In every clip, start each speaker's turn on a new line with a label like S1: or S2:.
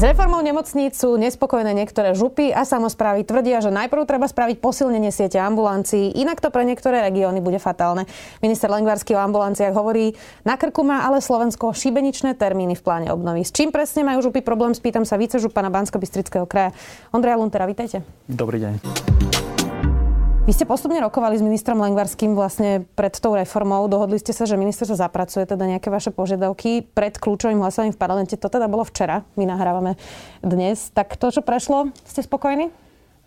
S1: S reformou nemocníc sú nespokojné niektoré župy a samozprávy tvrdia, že najprv treba spraviť posilnenie siete ambulancií, inak to pre niektoré regióny bude fatálne. Minister Lengvarský o ambulanciách hovorí, na krku má ale Slovensko šibeničné termíny v pláne obnovy. S čím presne majú župy problém, spýtam sa vicežupana Bansko-Bystrického kraja. Ondreja Luntera, vítajte.
S2: Dobrý deň.
S1: Vy ste postupne rokovali s ministrom Lengvarským vlastne pred tou reformou. Dohodli ste sa, že minister sa zapracuje teda nejaké vaše požiadavky pred kľúčovým hlasovaním v parlamente. To teda bolo včera, my nahrávame dnes. Tak to, čo prešlo, ste spokojní?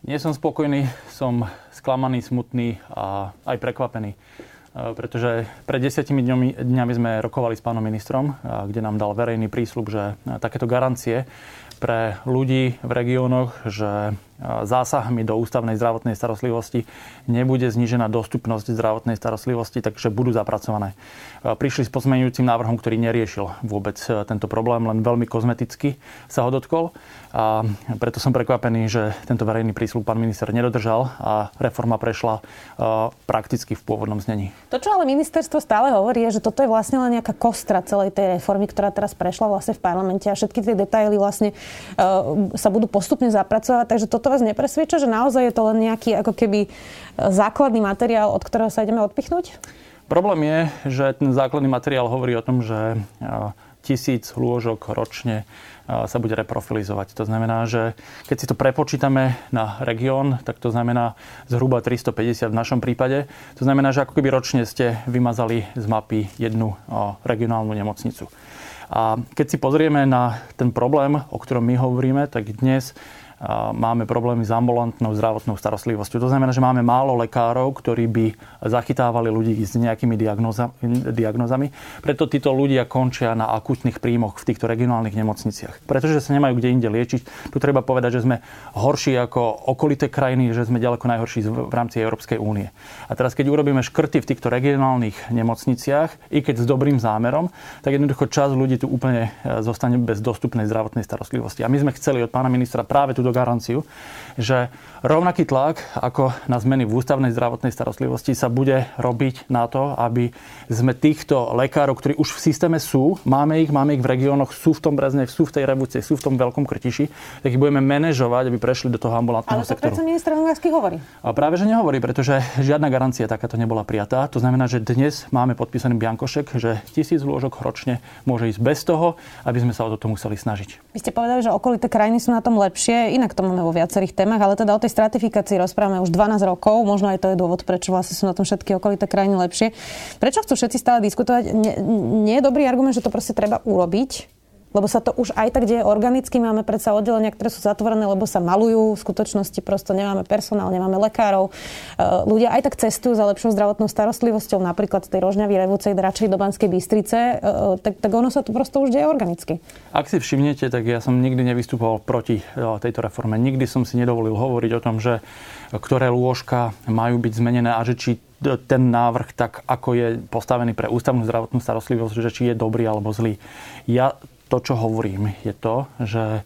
S2: Nie som spokojný, som sklamaný, smutný a aj prekvapený. E, pretože pred desiatimi dňami, dňami sme rokovali s pánom ministrom, kde nám dal verejný prísľub, že takéto garancie pre ľudí v regiónoch, že zásahmi do ústavnej zdravotnej starostlivosti nebude znížená dostupnosť zdravotnej starostlivosti, takže budú zapracované. Prišli s pozmeňujúcim návrhom, ktorý neriešil vôbec e, tento problém, len veľmi kozmeticky sa ho dotkol. A preto som prekvapený, že tento verejný prísľub pán minister nedodržal a reforma prešla e, prakticky v pôvodnom znení.
S1: To, čo ale ministerstvo stále hovorí, je, že toto je vlastne len nejaká kostra celej tej reformy, ktorá teraz prešla vlastne v parlamente a všetky tie detaily vlastne sa budú postupne zapracovať. Takže toto vás nepresvedča, že naozaj je to len nejaký ako keby základný materiál, od ktorého sa ideme odpichnúť?
S2: Problém je, že ten základný materiál hovorí o tom, že tisíc lôžok ročne sa bude reprofilizovať. To znamená, že keď si to prepočítame na región, tak to znamená zhruba 350 v našom prípade. To znamená, že ako keby ročne ste vymazali z mapy jednu regionálnu nemocnicu. A keď si pozrieme na ten problém, o ktorom my hovoríme, tak dnes máme problémy s ambulantnou zdravotnou starostlivosťou. To znamená, že máme málo lekárov, ktorí by zachytávali ľudí s nejakými diagnózami. Preto títo ľudia končia na akutných príjmoch v týchto regionálnych nemocniciach. Pretože sa nemajú kde inde liečiť. Tu treba povedať, že sme horší ako okolité krajiny, že sme ďaleko najhorší v rámci Európskej únie. A teraz, keď urobíme škrty v týchto regionálnych nemocniciach, i keď s dobrým zámerom, tak jednoducho čas ľudí tu úplne e, zostane bez dostupnej zdravotnej starostlivosti. A my sme chceli od pána ministra práve túto garanciu, že rovnaký tlak ako na zmeny v ústavnej zdravotnej starostlivosti sa bude robiť na to, aby sme týchto lekárov, ktorí už v systéme sú, máme ich, máme ich v regiónoch, sú v tom Brezne, sú v tej Rebuce, sú v tom Veľkom Krtiši, tak ich budeme manažovať, aby prešli do toho ambulantného sektoru.
S1: Ale to minister Hungarsky hovorí.
S2: A práve, že nehovorí, pretože žiadna garancia takáto nebola prijatá. To znamená, že dnes máme podpísaný biankošek, že tisíc lôžok ročne môže ísť bez toho, aby sme sa o toto museli snažiť.
S1: Vy ste povedali, že okolité krajiny sú na tom lepšie inak to máme vo viacerých témach, ale teda o tej stratifikácii rozprávame už 12 rokov. Možno aj to je dôvod, prečo vlastne sú na tom všetky okolité krajiny lepšie. Prečo chcú všetci stále diskutovať? Nie, nie je dobrý argument, že to proste treba urobiť? Lebo sa to už aj tak deje organicky. Máme predsa oddelenia, ktoré sú zatvorené, lebo sa malujú. V skutočnosti prosto nemáme personál, nemáme lekárov. E, ľudia aj tak cestujú za lepšou zdravotnou starostlivosťou, napríklad z tej Rožňavy, Revúcej, radšej do Banskej Bystrice. E, tak, tak ono sa to prosto už deje organicky.
S2: Ak si všimnete, tak ja som nikdy nevystupoval proti e, tejto reforme. Nikdy som si nedovolil hovoriť o tom, že ktoré lôžka majú byť zmenené a že či ten návrh, tak ako je postavený pre ústavnú zdravotnú starostlivosť, že či je dobrý alebo zlý. Ja to, čo hovorím, je to, že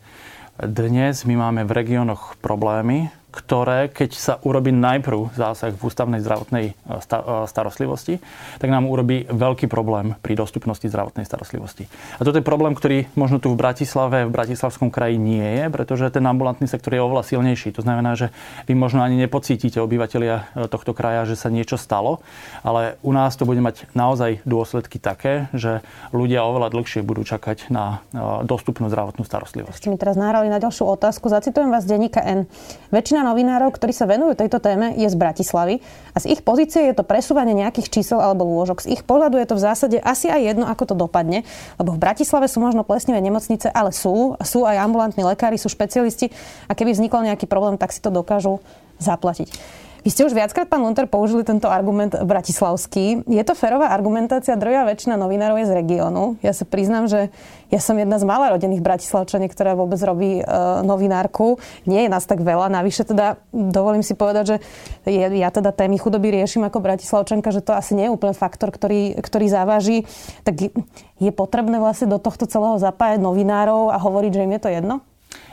S2: dnes my máme v regiónoch problémy, ktoré, keď sa urobí najprv zásah v ústavnej zdravotnej e, e, starostlivosti, tak nám urobí veľký problém pri dostupnosti zdravotnej starostlivosti. A toto je problém, ktorý možno tu v Bratislave, v Bratislavskom kraji nie je, pretože ten ambulantný sektor je oveľa silnejší. To znamená, že vy možno ani nepocítite obyvateľia e, tohto kraja, že sa niečo stalo, ale u nás to bude mať naozaj dôsledky také, že ľudia oveľa dlhšie budú čakať na dostupnú zdravotnú starostlivosť.
S1: Ste mi teraz nahrali na ďalšiu otázku. Zacitujem vás denníka N. Väčšina novinárov, ktorí sa venujú tejto téme, je z Bratislavy a z ich pozície je to presúvanie nejakých čísel alebo lôžok. Z ich pohľadu je to v zásade asi aj jedno, ako to dopadne, lebo v Bratislave sú možno plesnivé nemocnice, ale sú, sú aj ambulantní lekári, sú špecialisti a keby vznikol nejaký problém, tak si to dokážu zaplatiť. Vy ste už viackrát, pán Lunter, použili tento argument bratislavský. Je to férová argumentácia, druhá väčšina novinárov je z regiónu. Ja sa priznám, že ja som jedna z malá rodených bratislavčaniek, ktorá vôbec robí e, novinárku. Nie je nás tak veľa. Navyše teda dovolím si povedať, že je, ja teda témy chudoby riešim ako bratislavčanka, že to asi nie je úplne faktor, ktorý, ktorý závaží. Tak je potrebné vlastne do tohto celého zapájať novinárov a hovoriť, že im je to jedno?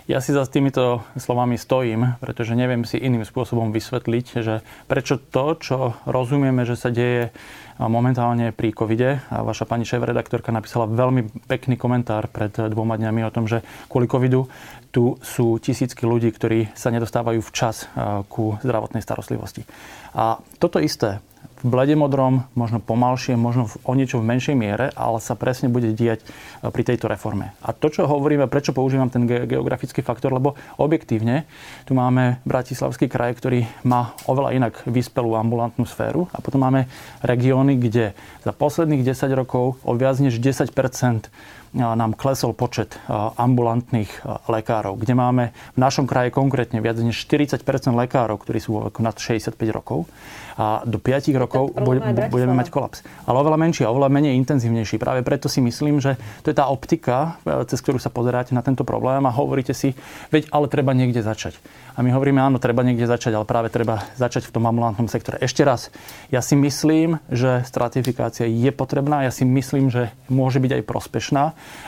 S2: Ja si za týmito slovami stojím, pretože neviem si iným spôsobom vysvetliť, že prečo to, čo rozumieme, že sa deje momentálne pri covide, a vaša pani šéf-redaktorka napísala veľmi pekný komentár pred dvoma dňami o tom, že kvôli covidu tu sú tisícky ľudí, ktorí sa nedostávajú včas ku zdravotnej starostlivosti. A toto isté blede modrom, možno pomalšie, možno o niečo v menšej miere, ale sa presne bude diať e, pri tejto reforme. A to, čo hovoríme, prečo používam ten geografický faktor, lebo objektívne tu máme Bratislavský kraj, ktorý má oveľa inak vyspelú ambulantnú sféru a potom máme regióny, kde za posledných 10 rokov o viac než 10 nám klesol počet ambulantných lekárov, kde máme v našom kraji konkrétne viac než 40 lekárov, ktorí sú vo veku nad 65 rokov a do 5 rokov budeme mať kolaps. Ale oveľa menší a oveľa menej intenzívnejší. Práve preto si myslím, že to je tá optika, e, cez ktorú sa pozeráte na tento problém a hovoríte si, veď ale treba niekde začať. A my hovoríme, áno, treba niekde začať, ale práve treba začať v tom ambulantnom sektore. Ešte raz, ja si myslím, že stratifikácia je potrebná, ja si myslím, že môže byť aj prospešná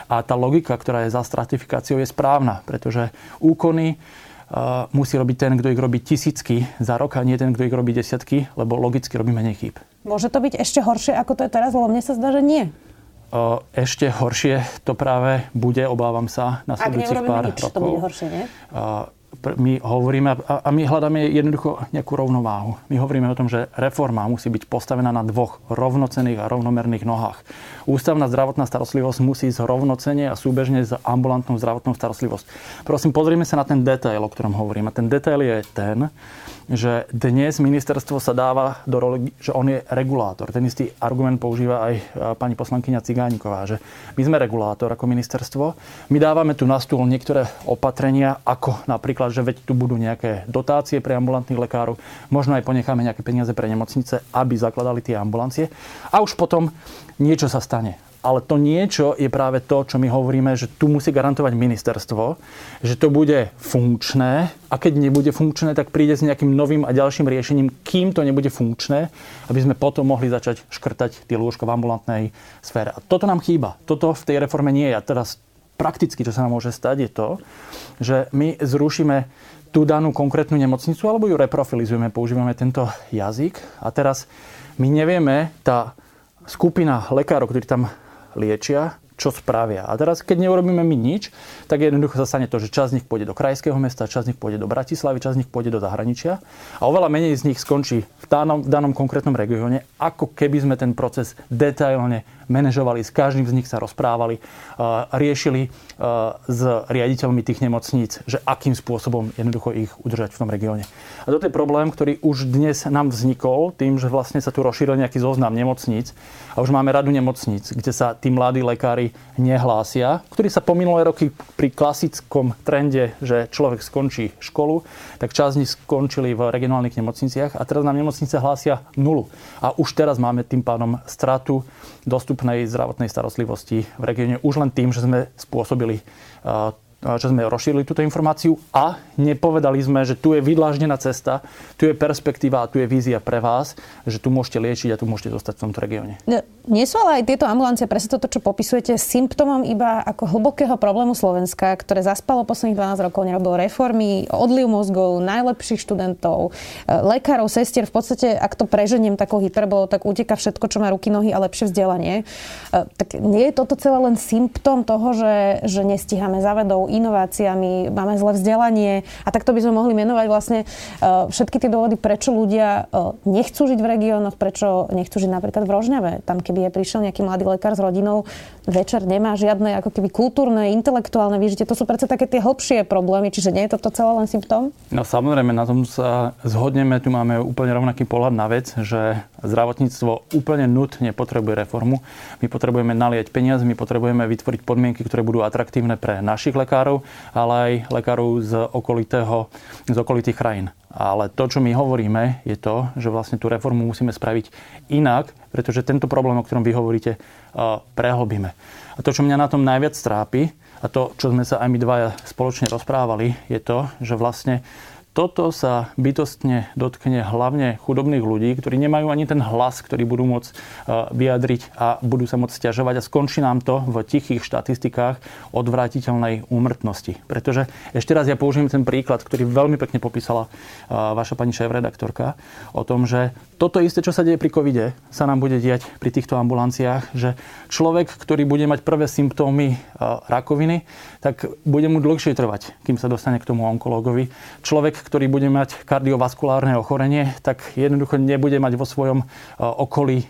S2: a tá logika, ktorá je za stratifikáciou, je správna, pretože úkony uh, musí robiť ten, kto ich robí tisícky za rok a nie ten, kto ich robí desiatky, lebo logicky robí menej chýb.
S1: Môže to byť ešte horšie, ako to je teraz, lebo mne sa zdá, že nie.
S2: Ešte horšie to práve bude, obávam sa, na sledujúcich pár nič, rokov. to
S1: bude horšie, nie?
S2: My hovoríme, a my hľadáme jednoducho nejakú rovnováhu. My hovoríme o tom, že reforma musí byť postavená na dvoch rovnocených a rovnomerných nohách. Ústavná zdravotná starostlivosť musí ísť rovnocene a súbežne s ambulantnou zdravotnou starostlivosť. Prosím, pozrime sa na ten detail, o ktorom hovorím. A ten detail je ten, že dnes ministerstvo sa dáva do roli, že on je regulátor. Ten istý argument používa aj pani poslankyňa Cigániková, že my sme regulátor ako ministerstvo. My dávame tu na stôl niektoré opatrenia, ako napríklad, že veď tu budú nejaké dotácie pre ambulantných lekárov, možno aj ponecháme nejaké peniaze pre nemocnice, aby zakladali tie ambulancie. A už potom niečo sa stane ale to niečo je práve to, čo my hovoríme, že tu musí garantovať ministerstvo, že to bude funkčné a keď nebude funkčné, tak príde s nejakým novým a ďalším riešením, kým to nebude funkčné, aby sme potom mohli začať škrtať tie lôžka v ambulantnej sfére. A toto nám chýba. Toto v tej reforme nie je. A teraz prakticky, čo sa nám môže stať, je to, že my zrušíme tú danú konkrétnu nemocnicu alebo ju reprofilizujeme, používame tento jazyk a teraz my nevieme, tá skupina lekárov, ktorí tam liečia, čo spravia. A teraz, keď neurobíme my nič, tak jednoducho sa stane to, že časť z nich pôjde do krajského mesta, časť z nich pôjde do Bratislavy, časť z nich pôjde do zahraničia a oveľa menej z nich skončí v danom, v danom konkrétnom regióne, ako keby sme ten proces detailne manažovali, s každým z nich sa rozprávali, riešili s riaditeľmi tých nemocníc, že akým spôsobom jednoducho ich udržať v tom regióne. A toto je problém, ktorý už dnes nám vznikol tým, že vlastne sa tu rozšíril nejaký zoznam nemocníc a už máme radu nemocníc, kde sa tí mladí lekári nehlásia, ktorí sa po minulé roky pri klasickom trende, že človek skončí školu, tak čas z nich skončili v regionálnych nemocniciach a teraz nám nemocnice hlásia nulu. A už teraz máme tým pádom stratu dostupnej zdravotnej starostlivosti v regióne už len tým, že sme spôsobili že sme rozšírili túto informáciu a nepovedali sme, že tu je vydláždená cesta, tu je perspektíva a tu je vízia pre vás, že tu môžete liečiť a tu môžete zostať v tomto regióne.
S1: No, nie sú ale aj tieto ambulancie, presne toto, čo popisujete, symptómom iba ako hlbokého problému Slovenska, ktoré zaspalo posledných 12 rokov, nerobilo reformy, odliv mozgov, najlepších študentov, e, lekárov, sestier. V podstate, ak to preženiem takou hyperbolou, tak uteka všetko, čo má ruky, nohy a lepšie vzdelanie. E, tak nie je toto celé len symptóm toho, že, že nestíhame inováciami, máme zlé vzdelanie a takto by sme mohli menovať vlastne e, všetky tie dôvody, prečo ľudia e, nechcú žiť v regiónoch, prečo nechcú žiť napríklad v Rožňave. Tam, keby je prišiel nejaký mladý lekár s rodinou, večer nemá žiadne ako keby kultúrne, intelektuálne vyžitie. To sú predsa také tie hlbšie problémy, čiže nie je toto celé len symptóm?
S2: No samozrejme, na tom sa zhodneme. Tu máme úplne rovnaký pohľad na vec, že zdravotníctvo úplne nutne potrebuje reformu. My potrebujeme naliať peniaze, my potrebujeme vytvoriť podmienky, ktoré budú atraktívne pre našich lekárov ale aj lekárov z, okolitého, z okolitých krajín. Ale to, čo my hovoríme, je to, že vlastne tú reformu musíme spraviť inak, pretože tento problém, o ktorom vy hovoríte, prehlbíme. A to, čo mňa na tom najviac trápi, a to, čo sme sa aj my dvaja spoločne rozprávali, je to, že vlastne toto sa bytostne dotkne hlavne chudobných ľudí, ktorí nemajú ani ten hlas, ktorý budú môcť e, vyjadriť a budú sa môcť stiažovať a skončí nám to v tichých štatistikách odvrátiteľnej úmrtnosti. Pretože ešte raz ja použijem ten príklad, ktorý veľmi pekne popísala e, vaša pani šéf-redaktorka o tom, že toto isté, čo sa deje pri covide, sa nám bude diať pri týchto ambulanciách, že človek, ktorý bude mať prvé symptómy e, rakoviny, tak bude mu dlhšie trvať, kým sa dostane k tomu onkologovi. Človek, ktorý bude mať kardiovaskulárne ochorenie, tak jednoducho nebude mať vo svojom e, okolí e,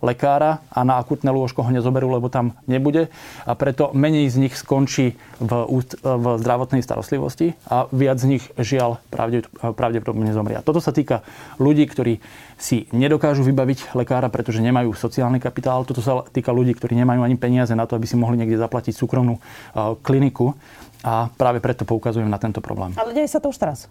S2: lekára a na akutné lôžko ho nezoberú, lebo tam nebude. A preto menej z nich skončí v, v zdravotnej starostlivosti a viac z nich žiaľ pravdepodobne zomria. Toto sa týka ľudí, ktorí si nedokážu vybaviť lekára, pretože nemajú sociálny kapitál. Toto sa týka ľudí, ktorí nemajú ani peniaze na to, aby si mohli niekde zaplatiť súkromnú e, kliniku. A práve preto poukazujem na tento problém.
S1: Ale deje sa to už teraz.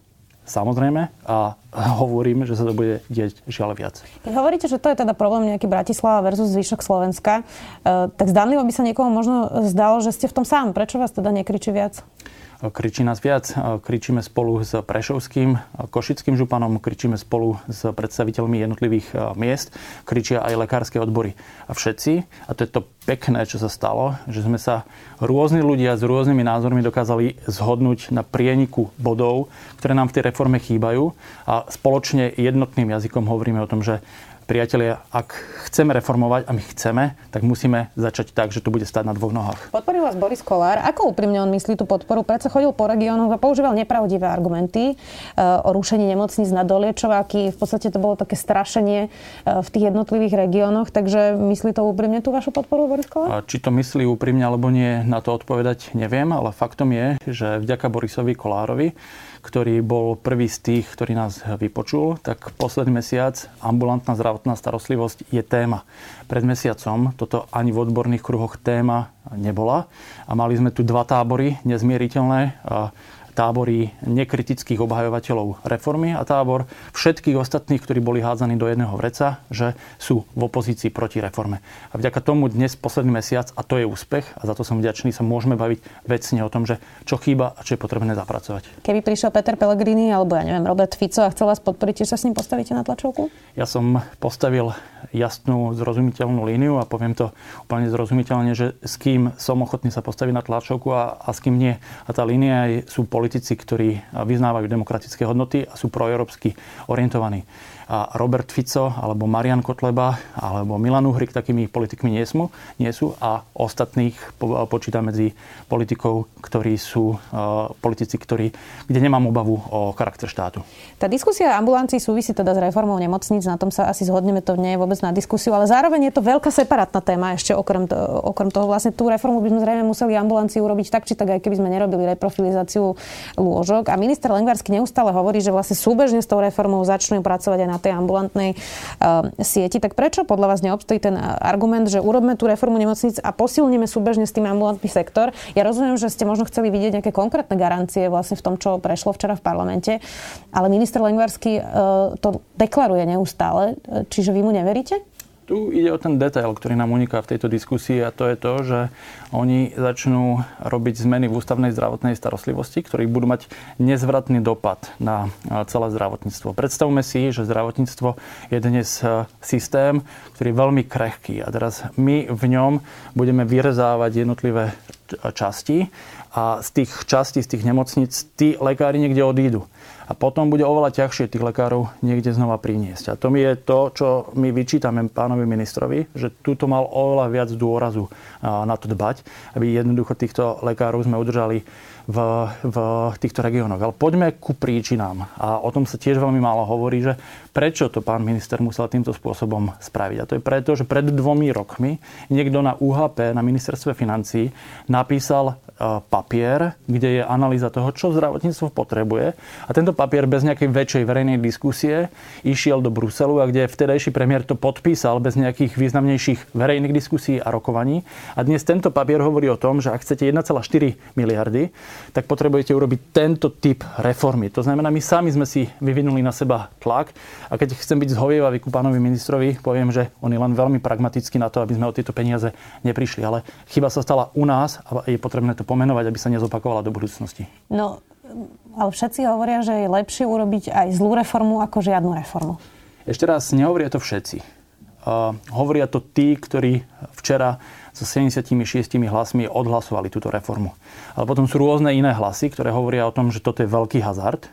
S2: Samozrejme a hovorím, že sa to bude deť žiaľ viac.
S1: Keď hovoríte, že to je teda problém nejaký Bratislava versus zvyšok Slovenska, e, tak zdanlivo by sa niekomu možno zdalo, že ste v tom sám. Prečo vás teda nekričí viac?
S2: Kričí nás viac. Kričíme spolu s Prešovským, Košickým županom, kričíme spolu s predstaviteľmi jednotlivých miest, kričia aj lekárske odbory. A všetci, a to je to pekné, čo sa stalo, že sme sa rôzni ľudia s rôznymi názormi dokázali zhodnúť na prieniku bodov, ktoré nám v tej reforme chýbajú a spoločne jednotným jazykom hovoríme o tom, že priatelia, ak chceme reformovať a my chceme, tak musíme začať tak, že to bude stať na dvoch nohách.
S1: Podporil vás Boris Kolár. Ako úprimne on myslí tú podporu? Predsa chodil po regiónoch a používal nepravdivé argumenty e, o rušení nemocníc na doliečováky. V podstate to bolo také strašenie e, v tých jednotlivých regiónoch. Takže myslí to úprimne tú vašu podporu, Boris Kolár?
S2: Či to myslí úprimne alebo nie, na to odpovedať neviem, ale faktom je, že vďaka Borisovi Kolárovi ktorý bol prvý z tých, ktorý nás vypočul, tak posledný mesiac ambulantná zdravotná starostlivosť je téma. Pred mesiacom toto ani v odborných kruhoch téma nebola a mali sme tu dva tábory nezmieriteľné tábory nekritických obhajovateľov reformy a tábor všetkých ostatných, ktorí boli hádzaní do jedného vreca, že sú v opozícii proti reforme. A vďaka tomu dnes posledný mesiac, a to je úspech, a za to som vďačný, sa môžeme baviť vecne o tom, že čo chýba a čo je potrebné zapracovať.
S1: Keby prišiel Peter Pellegrini alebo ja neviem, Robert Fico a chcel vás podporiť, tiež sa s ním postavíte na tlačovku?
S2: Ja som postavil jasnú, zrozumiteľnú líniu a poviem to úplne zrozumiteľne, že s kým som ochotný sa postaviť na tlačovku a, a s kým nie. A tá línia sú politici, ktorí vyznávajú demokratické hodnoty a sú proeurópsky orientovaní Robert Fico alebo Marian Kotleba alebo Milan Uhrik takými politikmi nie sú, nie sú a ostatných počítam medzi politikov, ktorí sú uh, politici, ktorí, kde nemám obavu o charakter štátu.
S1: Tá diskusia ambulancií súvisí teda s reformou nemocníc, na tom sa asi zhodneme, to nie je vôbec na diskusiu, ale zároveň je to veľká separátna téma ešte okrem, to, okrem toho. Vlastne tú reformu by sme zrejme museli ambulancii urobiť tak, či tak, aj keby sme nerobili reprofilizáciu lôžok. A minister Lengvarsky neustále hovorí, že vlastne súbežne s tou reformou začnú pracovať aj na tej ambulantnej uh, sieti. Tak prečo podľa vás neobstojí ten argument, že urobme tú reformu nemocnic a posilníme súbežne s tým ambulantný sektor? Ja rozumiem, že ste možno chceli vidieť nejaké konkrétne garancie vlastne v tom, čo prešlo včera v parlamente, ale minister Lengvarsky uh, to deklaruje neustále. Čiže vy mu neveríte?
S2: Tu ide o ten detail, ktorý nám uniká v tejto diskusii a to je to, že oni začnú robiť zmeny v ústavnej zdravotnej starostlivosti, ktoré budú mať nezvratný dopad na celé zdravotníctvo. Predstavme si, že zdravotníctvo je dnes systém, ktorý je veľmi krehký a teraz my v ňom budeme vyrezávať jednotlivé časti a z tých častí, z tých nemocníc, tí lekári niekde odídu a potom bude oveľa ťažšie tých lekárov niekde znova priniesť. A to je to, čo my vyčítame pánovi ministrovi, že túto mal oveľa viac dôrazu na to dbať, aby jednoducho týchto lekárov sme udržali v, v týchto regiónoch. Ale poďme ku príčinám. A o tom sa tiež veľmi málo hovorí, že prečo to pán minister musel týmto spôsobom spraviť. A to je preto, že pred dvomi rokmi niekto na UHP, na ministerstve financí, napísal papier, kde je analýza toho, čo zdravotníctvo potrebuje. A tento papier bez nejakej väčšej verejnej diskusie išiel do Bruselu a kde vtedajší premiér to podpísal bez nejakých významnejších verejných diskusí a rokovaní. A dnes tento papier hovorí o tom, že ak chcete 1,4 miliardy, tak potrebujete urobiť tento typ reformy. To znamená, my sami sme si vyvinuli na seba tlak a keď chcem byť zhovievavý ku pánovi ministrovi, poviem, že on je len veľmi pragmatický na to, aby sme o tieto peniaze neprišli. Ale chyba sa stala u nás a je potrebné to pomenovať, aby sa nezopakovala do budúcnosti.
S1: No, ale všetci hovoria, že je lepšie urobiť aj zlú reformu ako žiadnu reformu.
S2: Ešte raz, nehovoria to všetci. Hovoria to tí, ktorí včera so 76 hlasmi odhlasovali túto reformu. Ale potom sú rôzne iné hlasy, ktoré hovoria o tom, že toto je veľký hazard.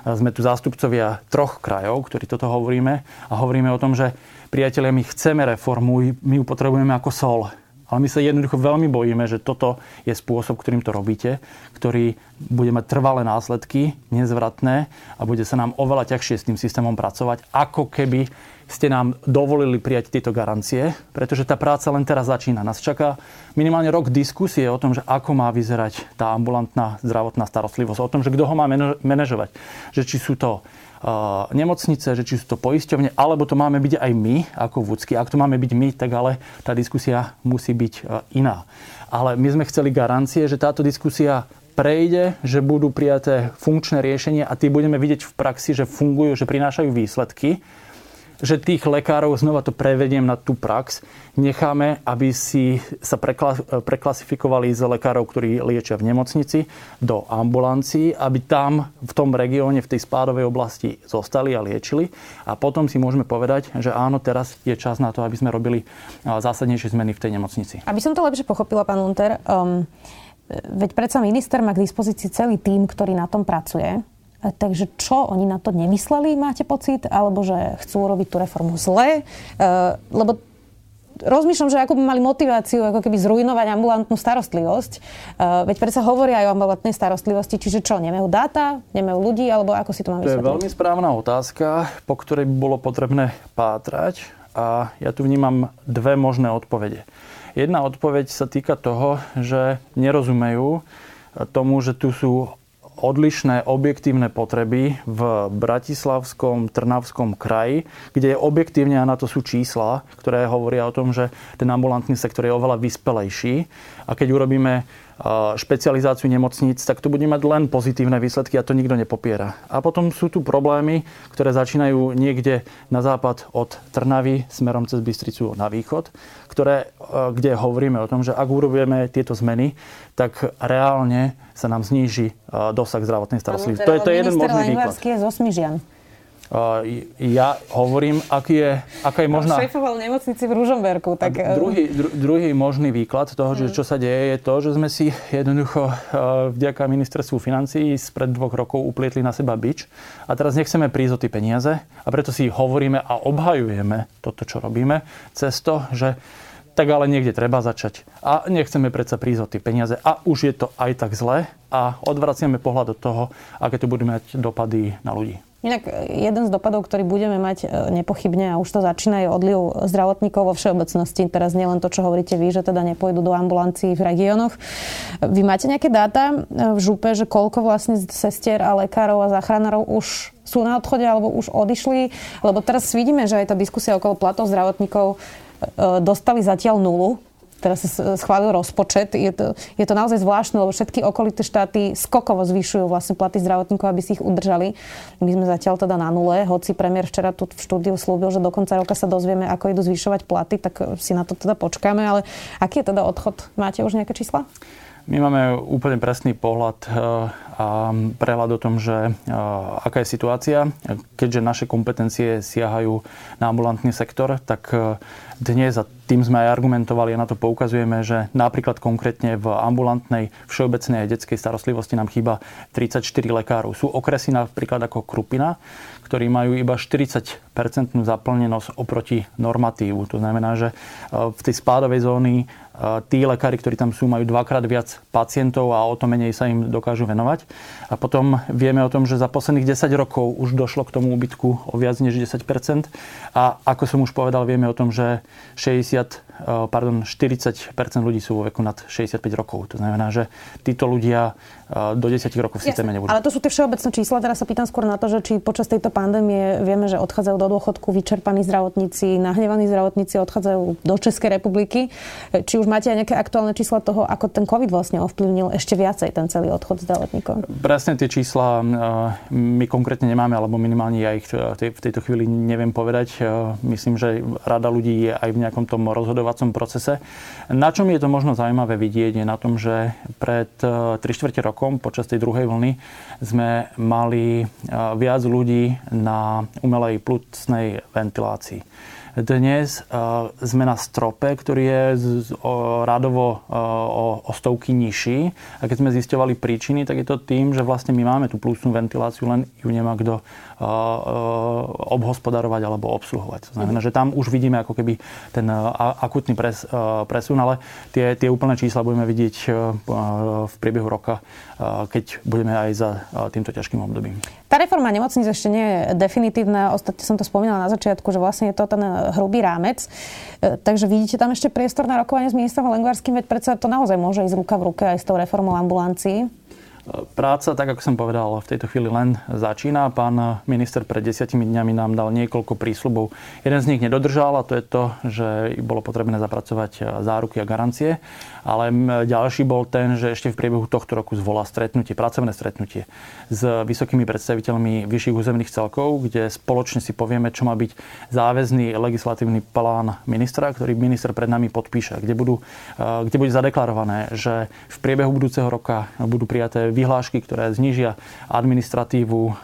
S2: Sme tu zástupcovia troch krajov, ktorí toto hovoríme a hovoríme o tom, že priatelia, my chceme reformu, my ju potrebujeme ako sol. Ale my sa jednoducho veľmi bojíme, že toto je spôsob, ktorým to robíte, ktorý bude mať trvalé následky, nezvratné a bude sa nám oveľa ťažšie s tým systémom pracovať, ako keby ste nám dovolili prijať tieto garancie, pretože tá práca len teraz začína. Nás čaká minimálne rok diskusie o tom, že ako má vyzerať tá ambulantná zdravotná starostlivosť, o tom, že kto ho má manažovať. Že či sú to nemocnice, že či sú to poisťovne, alebo to máme byť aj my ako vúcky. Ak to máme byť my, tak ale tá diskusia musí byť e, iná. Ale my sme chceli garancie, že táto diskusia prejde, že budú prijaté funkčné riešenia a tie budeme vidieť v praxi, že fungujú, že prinášajú výsledky že tých lekárov, znova to prevediem na tú prax, necháme, aby si sa preklasifikovali z lekárov, ktorí liečia v nemocnici, do ambulancií, aby tam v tom regióne, v tej spádovej oblasti zostali a liečili. A potom si môžeme povedať, že áno, teraz je čas na to, aby sme robili zásadnejšie zmeny v tej nemocnici.
S1: Aby som to lepšie pochopila, pán Unter, um, veď predsa minister má k dispozícii celý tým, ktorý na tom pracuje. Takže čo, oni na to nemysleli, máte pocit? Alebo že chcú robiť tú reformu zle? Uh, lebo rozmýšľam, že ako by mali motiváciu ako keby zrujnovať ambulantnú starostlivosť. Uh, veď predsa hovoria aj o ambulantnej starostlivosti, čiže čo, nemajú dáta, nemajú ľudí, alebo ako si to mám
S2: vysvetliť? To je veľmi správna otázka, po ktorej by bolo potrebné pátrať a ja tu vnímam dve možné odpovede. Jedna odpoveď sa týka toho, že nerozumejú tomu, že tu sú odlišné objektívne potreby v Bratislavskom, Trnavskom kraji, kde objektívne, a na to sú čísla, ktoré hovoria o tom, že ten ambulantný sektor je oveľa vyspelejší. A keď urobíme špecializáciu nemocníc, tak to bude mať len pozitívne výsledky a to nikto nepopiera. A potom sú tu problémy, ktoré začínajú niekde na západ od Trnavy smerom cez Bystricu na východ, ktoré, e, kde hovoríme o tom, že ak urobíme tieto zmeny, tak reálne sa nám zníži e, dosah zdravotnej starostlivosti.
S1: To je to jeden možný výklad. je zo Smižian
S2: ja hovorím, aký je, aká je možná...
S1: Šéfoval nemocnici v Ružomberku. Tak...
S2: Druhý, dru, druhý možný výklad toho, že čo sa deje, je to, že sme si jednoducho vďaka ministerstvu financií spred dvoch rokov uplietli na seba bič a teraz nechceme prísť o tie peniaze a preto si hovoríme a obhajujeme toto, čo robíme, cez to, že tak ale niekde treba začať. A nechceme predsa prísť o tie peniaze. A už je to aj tak zle a odvraciame pohľad od toho, aké to budú mať dopady na ľudí.
S1: Inak e, jeden z dopadov, ktorý budeme mať e, nepochybne, a už to začína, je odliv zdravotníkov vo všeobecnosti. Teraz nielen to, čo hovoríte vy, že teda nepôjdu do ambulancií v regiónoch. Vy máte nejaké dáta e, v župe, že koľko vlastne sestier a lekárov a záchranárov už sú na odchode alebo už odišli? Lebo teraz vidíme, že aj tá diskusia okolo platov zdravotníkov dostali zatiaľ nulu teraz sa schválil rozpočet. Je to, je to naozaj zvláštne, lebo všetky okolité štáty skokovo zvyšujú vlastne platy zdravotníkov, aby si ich udržali. My sme zatiaľ teda na nule, hoci premiér včera tu v štúdiu slúbil, že do konca roka sa dozvieme, ako idú zvyšovať platy, tak si na to teda počkáme. Ale aký je teda odchod? Máte už nejaké čísla?
S2: My máme úplne presný pohľad eh, a prehľad o tom, že eh, aká je situácia. Keďže naše kompetencie siahajú na ambulantný sektor, tak eh, dnes, a tým sme aj argumentovali a na to poukazujeme, že napríklad konkrétne v ambulantnej všeobecnej a detskej starostlivosti nám chýba 34 lekárov. Sú okresy napríklad ako Krupina, ktorí majú iba 40-percentnú zaplnenosť oproti normatívu. To znamená, že v tej spádovej zóny tí lekári, ktorí tam sú, majú dvakrát viac pacientov a o to menej sa im dokážu venovať. A potom vieme o tom, že za posledných 10 rokov už došlo k tomu úbytku o viac než 10% A ako som už povedal, vieme o tom, že 60 Eh, pardon, 40% ľudí sú vo veku nad 65 rokov. To znamená, že títo ľudia eh, do 10 rokov v systéme nebudú.
S1: Ale to sú tie všeobecné čísla. Teraz sa pýtam skôr na to, že či počas tejto pandémie vieme, že odchádzajú do dôchodku vyčerpaní zdravotníci, nahnevaní zdravotníci odchádzajú do Českej republiky. Či už máte aj nejaké aktuálne čísla toho, ako ten COVID vlastne ovplyvnil ešte viacej ten celý odchod zdravotníkov?
S2: Presne tie čísla my konkrétne nemáme, alebo minimálne ja ich v tejto chvíli neviem povedať. Myslím, že rada ľudí je aj v nejakom tom rozhodovacom procese. Na čom je to možno zaujímavé vidieť, je na tom, že pred 3 čtvrte rokom, počas tej druhej vlny, sme mali viac ľudí na umelej plúcnej ventilácii. Dnes uh, sme na strope, ktorý je z, o, rádovo uh, o, stovky nižší. A keď sme zistovali príčiny, tak je to tým, že vlastne my máme tú plusnú ventiláciu, len ju nemá kto obhospodarovať alebo obsluhovať. Znamená, že tam už vidíme ako keby ten akutný pres, presun, ale tie, tie úplné čísla budeme vidieť v priebehu roka, keď budeme aj za týmto ťažkým obdobím.
S1: Tá reforma nemocníc ešte nie je definitívna. Ostatne som to spomínala na začiatku, že vlastne je to ten hrubý rámec. E, takže vidíte tam ešte priestor na rokovanie s ministrom Lengvarským, veď predsa to naozaj môže ísť ruka v ruke aj s tou reformou ambulancií.
S2: Práca, tak ako som povedal, v tejto chvíli len začína. Pán minister pred desiatimi dňami nám dal niekoľko prísľubov. Jeden z nich nedodržal a to je to, že bolo potrebné zapracovať záruky a garancie. Ale ďalší bol ten, že ešte v priebehu tohto roku zvolá stretnutie, pracovné stretnutie s vysokými predstaviteľmi vyšších územných celkov, kde spoločne si povieme, čo má byť záväzný legislatívny plán ministra, ktorý minister pred nami podpíše, kde, budú, kde bude zadeklarované, že v priebehu budúceho roka budú prijaté vyhlášky, ktoré znižia administratívu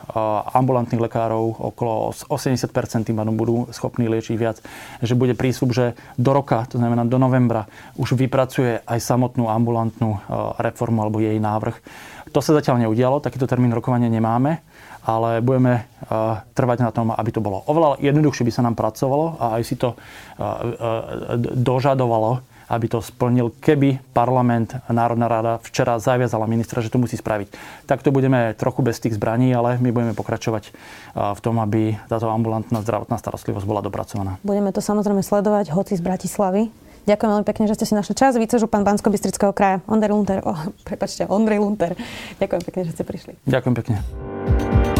S2: ambulantných lekárov okolo 80 tým budú schopní liečiť viac. Že bude prísľub, že do roka, to znamená do novembra, už vypracuje aj samotnú ambulantnú reformu alebo jej návrh. To sa zatiaľ neudialo, takýto termín rokovania nemáme, ale budeme trvať na tom, aby to bolo oveľa jednoduchšie by sa nám pracovalo a aj si to dožadovalo aby to splnil, keby parlament, Národná rada včera zaviazala ministra, že to musí spraviť. Tak to budeme trochu bez tých zbraní, ale my budeme pokračovať v tom, aby táto ambulantná zdravotná starostlivosť bola dopracovaná.
S1: Budeme to samozrejme sledovať, hoci z Bratislavy. Ďakujem veľmi pekne, že ste si našli čas. Vicežupan bansko bystrického kraja, Ondrej Lunter. Oh, prepačte, Ondrej Lunter. Ďakujem pekne, že ste prišli.
S2: Ďakujem pekne.